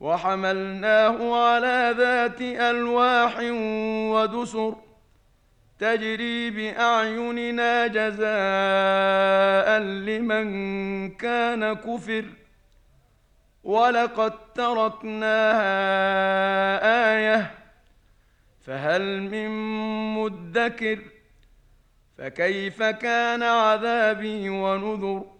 وحملناه على ذات ألواح ودسر تجري بأعيننا جزاء لمن كان كفر ولقد تركناها آية فهل من مدكر فكيف كان عذابي ونذر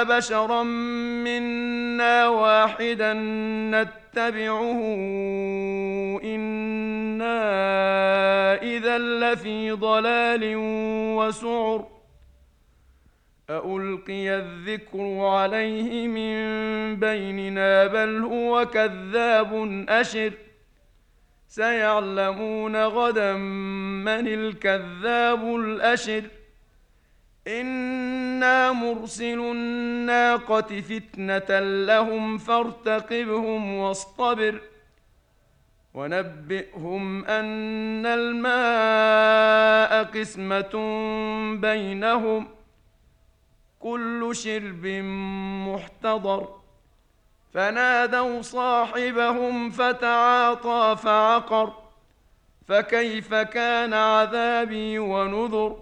أبشرا منا واحدا نتبعه. إنا إذا لفي ضلال وسعر. ألقي الذكر عليه من بيننا بل هو كذاب أشر. سيعلمون غدا من الكذاب الأشر. إنا مرسل الناقة فتنة لهم فارتقبهم واصطبر ونبئهم أن الماء قسمة بينهم ۖ كل شرب محتضر فنادوا صاحبهم فتعاطى فعقر فكيف كان عذابي ونذر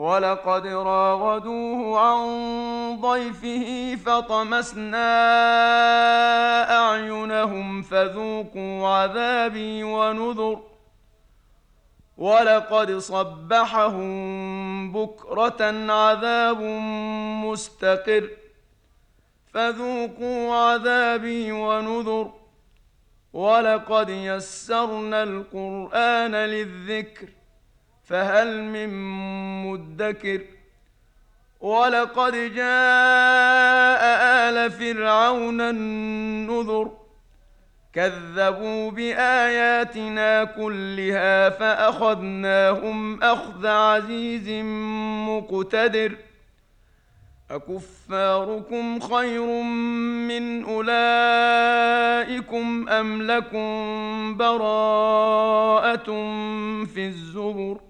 ولقد راودوه عن ضيفه فطمسنا أعينهم فذوقوا عذابي ونذر. ولقد صبحهم بكرة عذاب مستقر. فذوقوا عذابي ونذر. ولقد يسرنا القرآن للذكر. فهل من مدكر ولقد جاء آل فرعون النذر كذبوا بآياتنا كلها فأخذناهم أخذ عزيز مقتدر أكفاركم خير من أولئكم أم لكم براءة في الزبر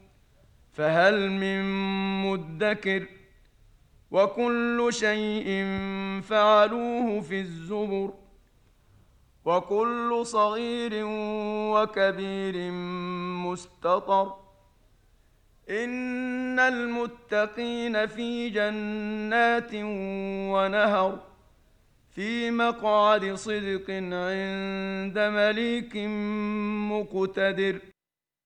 فهل من مدكر وكل شيء فعلوه في الزبر وكل صغير وكبير مستطر إن المتقين في جنات ونهر في مقعد صدق عند مليك مقتدر